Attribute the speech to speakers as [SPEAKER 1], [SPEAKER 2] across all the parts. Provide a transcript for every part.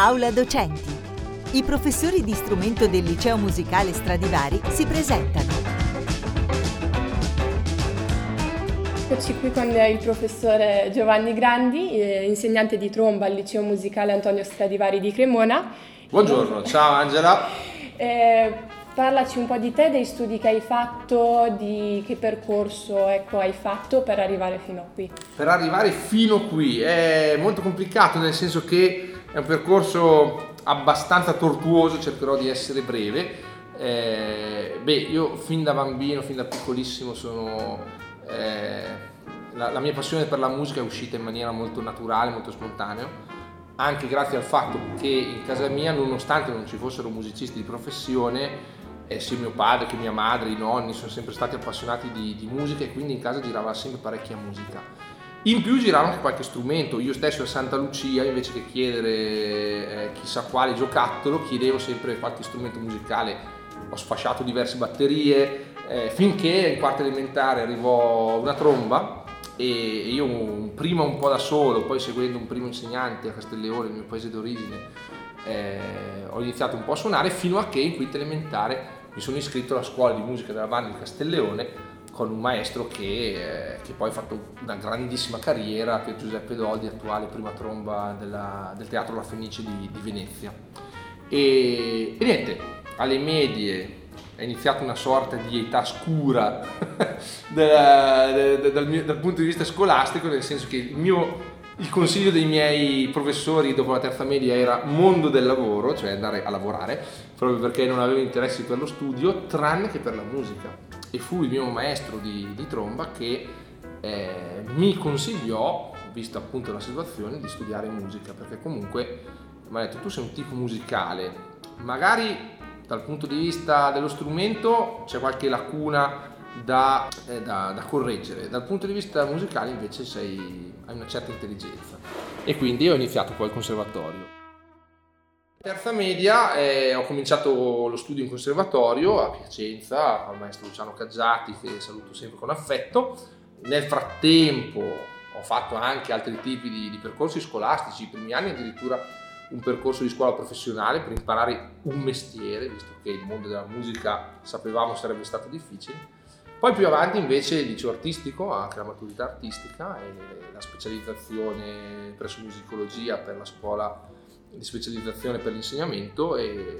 [SPEAKER 1] Aula Docenti. I professori di strumento del liceo musicale Stradivari si presentano.
[SPEAKER 2] Eccoci qui con il professore Giovanni Grandi, eh, insegnante di tromba al liceo musicale Antonio Stradivari di Cremona.
[SPEAKER 3] Buongiorno, ciao Angela.
[SPEAKER 2] Eh, parlaci un po' di te, dei studi che hai fatto, di che percorso ecco, hai fatto per arrivare fino a qui.
[SPEAKER 3] Per arrivare fino qui è molto complicato nel senso che è un percorso abbastanza tortuoso, cercherò di essere breve. Eh, beh, io fin da bambino, fin da piccolissimo sono... Eh, la, la, mia passione per la musica è uscita in maniera molto naturale, molto spontanea, anche grazie al fatto che in casa mia, nonostante non ci fossero musicisti di professione, eh, sia mio padre che mia madre, i nonni sono sempre stati appassionati di, di musica e quindi in casa girava sempre parecchia musica. In più girava anche qualche strumento, io stesso a Santa Lucia invece che chiedere eh, chissà quale giocattolo chiedevo sempre qualche strumento musicale, ho sfasciato diverse batterie, eh, finché in quarta elementare arrivò una tromba e io prima un po' da solo, poi seguendo un primo insegnante a Castelleone, il mio paese d'origine, eh, ho iniziato un po' a suonare fino a che in quinta elementare mi sono iscritto alla scuola di musica della banda di Castelleone con un maestro che, eh, che, poi ha fatto una grandissima carriera, che è Giuseppe Doldi, attuale prima tromba della, del Teatro La Fenice di, di Venezia. E, e, niente, alle medie è iniziata una sorta di età scura della, de, de, dal, mio, dal, punto di vista scolastico, nel senso che il, mio, il consiglio dei miei professori dopo la terza media era mondo del lavoro, cioè andare a lavorare, proprio perché non avevo interessi per lo studio, tranne che per la musica e fu il mio maestro di, di tromba che eh, mi consigliò, vista appunto la situazione, di studiare musica, perché comunque mi ha detto tu sei un tipo musicale, magari dal punto di vista dello strumento c'è qualche lacuna da, eh, da, da, correggere, dal punto di vista musicale invece sei, hai una certa intelligenza. E quindi ho iniziato poi il conservatorio. Terza media eh, ho cominciato lo studio in conservatorio a Piacenza il maestro Luciano Caggiati che saluto sempre con affetto. Nel frattempo ho fatto anche altri tipi di, di percorsi scolastici, i primi anni addirittura un percorso di scuola professionale per imparare un mestiere, visto che il mondo della musica sapevamo sarebbe stato difficile. Poi più avanti invece il liceo artistico, anche la maturità artistica e la specializzazione presso musicologia per la scuola di specializzazione per l'insegnamento e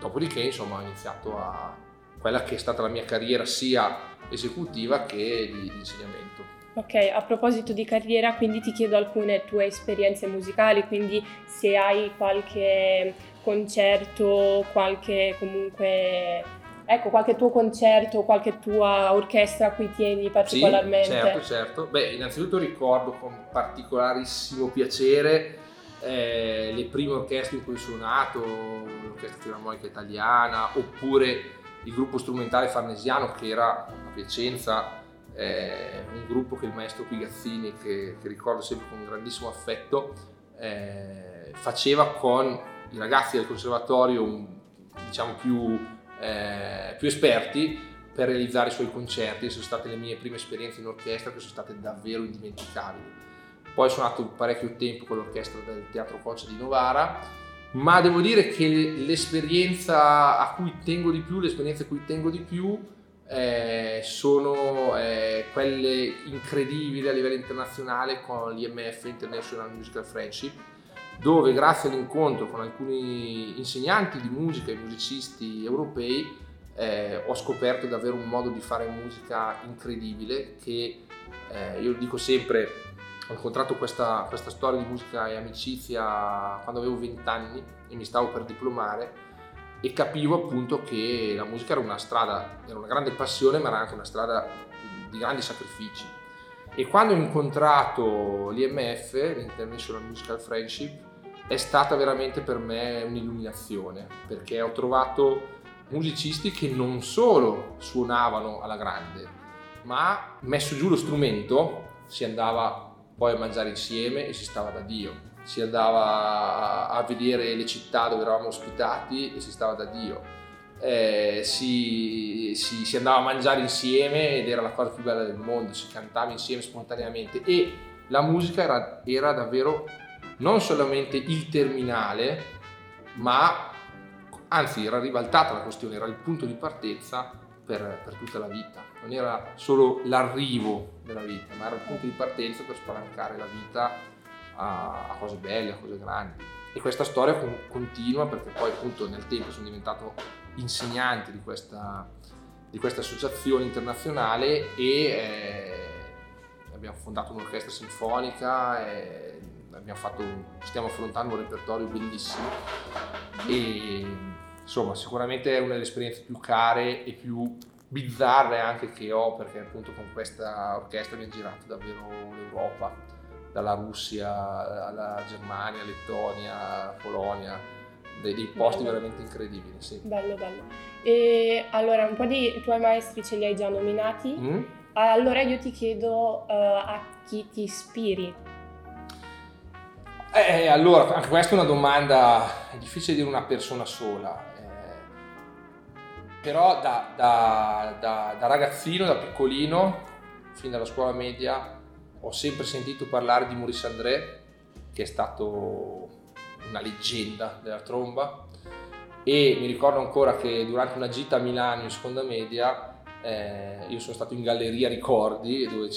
[SPEAKER 3] dopodiché insomma ho iniziato a quella che è stata la mia carriera sia esecutiva che di, di insegnamento.
[SPEAKER 2] Ok, a proposito di carriera, quindi ti chiedo alcune tue esperienze musicali, quindi se hai qualche concerto, qualche comunque ecco, qualche tuo concerto, qualche tua orchestra a cui tieni particolarmente.
[SPEAKER 3] Sì, certo, certo. Beh, innanzitutto ricordo con particolarissimo piacere eh, le prime orchestre in cui ho suonato, l'orchestra filarmonica italiana, oppure il gruppo strumentale farnesiano che era a Piacenza, eh, un gruppo che il maestro Pigazzini, che, che ricordo sempre con grandissimo affetto, eh, faceva con i ragazzi del conservatorio diciamo più, eh, più esperti per realizzare i suoi concerti. Sono state le mie prime esperienze in orchestra che sono state davvero indimenticabili poi ho suonato parecchio tempo con l'orchestra del Teatro Coccia di Novara, ma devo dire che l'esperienza a cui tengo di più, l'esperienza a cui tengo di più eh, sono eh, quelle incredibili a livello internazionale con l'IMF, International Musical Friendship, dove grazie all'incontro con alcuni insegnanti di musica e musicisti europei eh, ho scoperto davvero un modo di fare musica incredibile che eh, io dico sempre ho incontrato questa, questa, storia di musica e amicizia quando avevo 20 anni e mi stavo per diplomare e capivo appunto che la musica era una strada, era una grande passione ma era anche una strada di grandi sacrifici. E quando ho incontrato l'IMF, l'International Musical Friendship, è stata veramente per me un'illuminazione perché ho trovato musicisti che non solo suonavano alla grande, ma messo giù lo strumento si andava poi a mangiare insieme e si stava da Dio. Si andava a vedere le città dove eravamo ospitati e si stava da Dio. Eh, si, si, si, andava a mangiare insieme ed era la cosa più bella del mondo, si cantava insieme spontaneamente e la musica era, era davvero non solamente il terminale, ma anzi era ribaltata la questione, era il punto di partenza per, per, tutta la vita, non era solo l'arrivo della vita, ma era il punto di partenza per spalancare la vita a, a cose belle, a cose grandi. E questa storia continua perché poi appunto nel tempo sono diventato insegnante di questa, di questa associazione internazionale e eh, abbiamo fondato un'orchestra sinfonica e fatto, stiamo affrontando un repertorio bellissimo e insomma sicuramente è una delle esperienze più care e più bizzarre anche che ho perché appunto con questa orchestra abbiamo girato davvero l'Europa dalla Russia alla Germania, Lettonia, Polonia dei, dei posti bello. veramente incredibili sì.
[SPEAKER 2] bello bello e allora un po' di tuoi maestri ce li hai già nominati mm? allora io ti chiedo uh, a chi ti ispiri
[SPEAKER 3] eh, allora, anche questa è una domanda, è difficile dire una persona sola, eh, però da, da, da, da, ragazzino, da piccolino, fin dalla scuola media, ho sempre sentito parlare di Maurice André, che è stato una leggenda della tromba, e mi ricordo ancora che durante una gita a Milano in seconda media eh, io sono stato in galleria ricordi dove,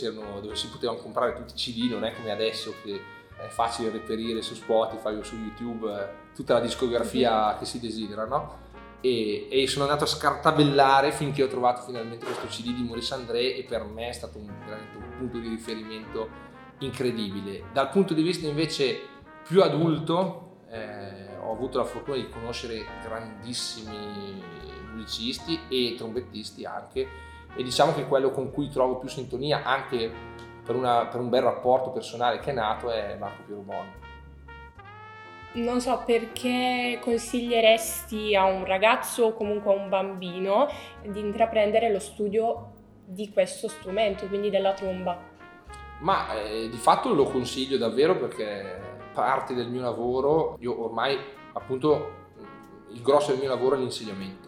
[SPEAKER 3] dove si potevano comprare tutti i CD, non è come adesso che è facile reperire su Spotify o su YouTube eh, tutta la discografia che si desidera, no? E, e, sono andato a scartabellare finché ho trovato finalmente questo CD di Maurice André e per me è stato un, un punto di riferimento incredibile. Dal punto di vista invece più adulto eh, ho avuto la fortuna di conoscere grandissimi musicisti e trombettisti anche e diciamo che quello con cui trovo più sintonia anche per, una, per un bel rapporto personale che è nato è Marco Pierubon.
[SPEAKER 2] Non so perché consiglieresti a un ragazzo o comunque a un bambino di intraprendere lo studio di questo strumento, quindi della tromba.
[SPEAKER 3] Ma eh, di fatto lo consiglio davvero perché parte del mio lavoro, io ormai appunto il grosso del mio lavoro è l'insegnamento.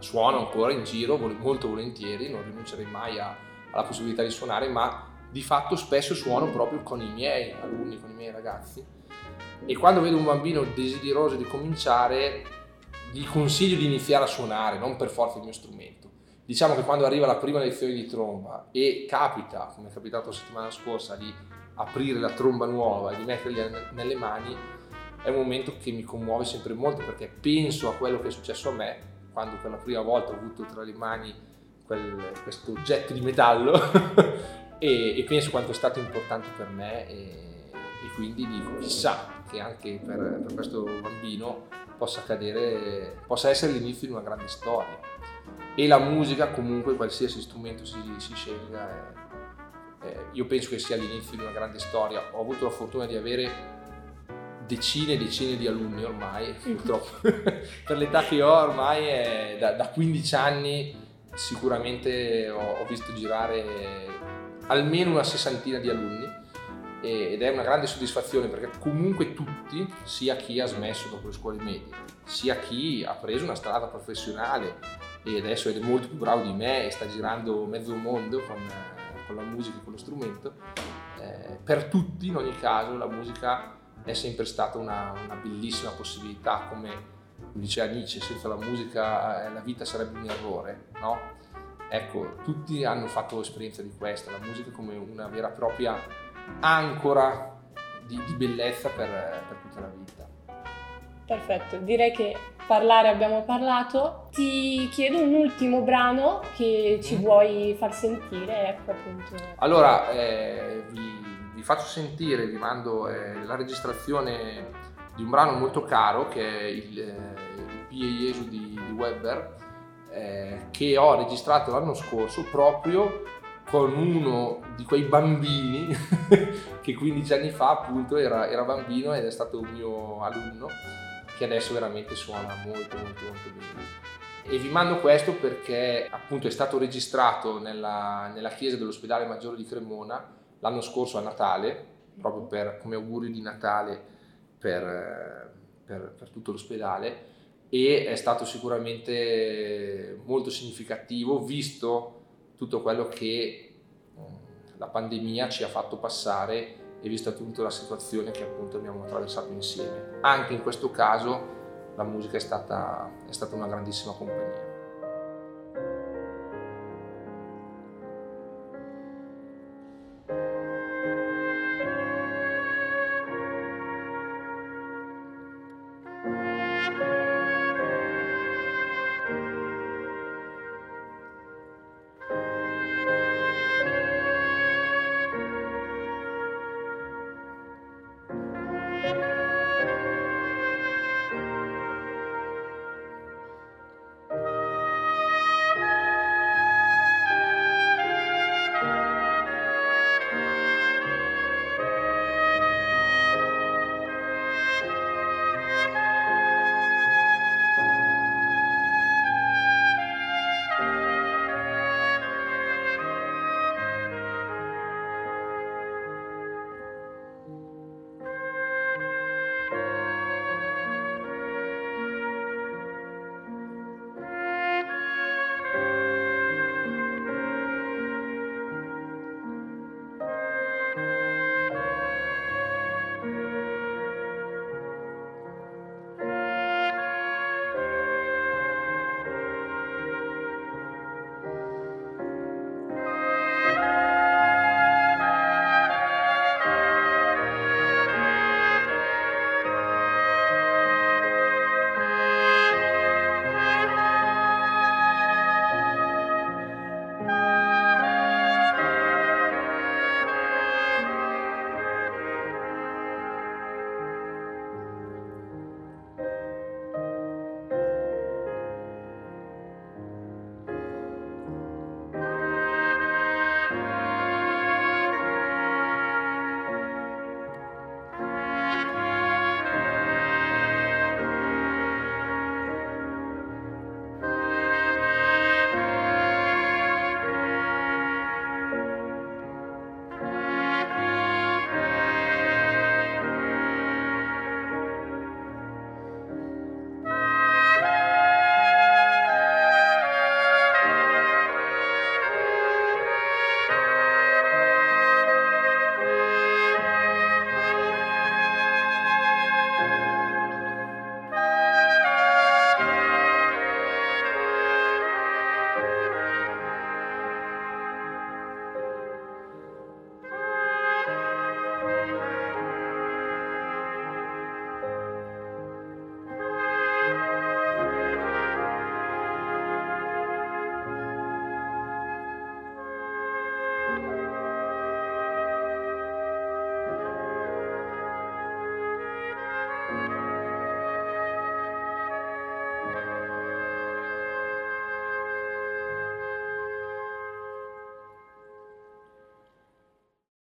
[SPEAKER 3] Suono ancora in giro molto volentieri, non rinuncerei mai a, alla possibilità di suonare, ma di fatto spesso suono proprio con i miei alunni, con i miei ragazzi e quando vedo un bambino desideroso di cominciare gli consiglio di iniziare a suonare, non per forza il mio strumento. Diciamo che quando arriva la prima lezione di tromba e capita, come è capitato la settimana scorsa, di aprire la tromba nuova e di metterla nelle mani, è un momento che mi commuove sempre molto perché penso a quello che è successo a me quando per la prima volta ho avuto tra le mani quel, questo oggetto di metallo e, e, penso quanto è stato importante per me e, e quindi dico chissà che anche per, per, questo bambino possa accadere, possa essere l'inizio di una grande storia. E la musica comunque qualsiasi strumento si, si scelga è, è, io penso che sia l'inizio di una grande storia. Ho avuto la fortuna di avere decine e decine di alunni ormai purtroppo. Per l'età che ho ormai è, da, da 15 anni sicuramente ho, ho visto girare almeno una sessantina di alunni ed è una grande soddisfazione perché comunque tutti, sia chi ha smesso dopo le scuole medie, sia chi ha preso una strada professionale e adesso è molto più bravo di me e sta girando mezzo mondo con, con la musica e con lo strumento, eh, per tutti in ogni caso la musica è sempre stata una, una bellissima possibilità, come diceva Nietzsche, senza la musica eh, la vita sarebbe un errore, no? Ecco, tutti hanno fatto esperienza di questa, la musica come una vera e propria ancora di, di bellezza per, per tutta la vita.
[SPEAKER 2] Perfetto, direi che parlare abbiamo parlato. Ti chiedo un ultimo brano che ci mm. vuoi far sentire, ecco appunto.
[SPEAKER 3] Allora, eh, vi, vi, faccio sentire, vi mando eh, la registrazione di un brano molto caro che è il, eh, il Pie Jesu di, di Weber eh, che ho registrato l'anno scorso proprio con uno di quei bambini che 15 anni fa appunto era, era, bambino ed è stato un mio alunno che adesso veramente suona molto molto molto bene. E vi mando questo perché appunto è stato registrato nella, nella chiesa dell'ospedale maggiore di Cremona l'anno scorso a Natale, proprio per, come augurio di Natale per, per, per tutto l'ospedale e è stato sicuramente molto significativo visto tutto quello che mm, la pandemia ci ha fatto passare e vista tutta la situazione che appunto abbiamo attraversato insieme. Anche in questo caso la musica è stata, è stata una grandissima compagnia.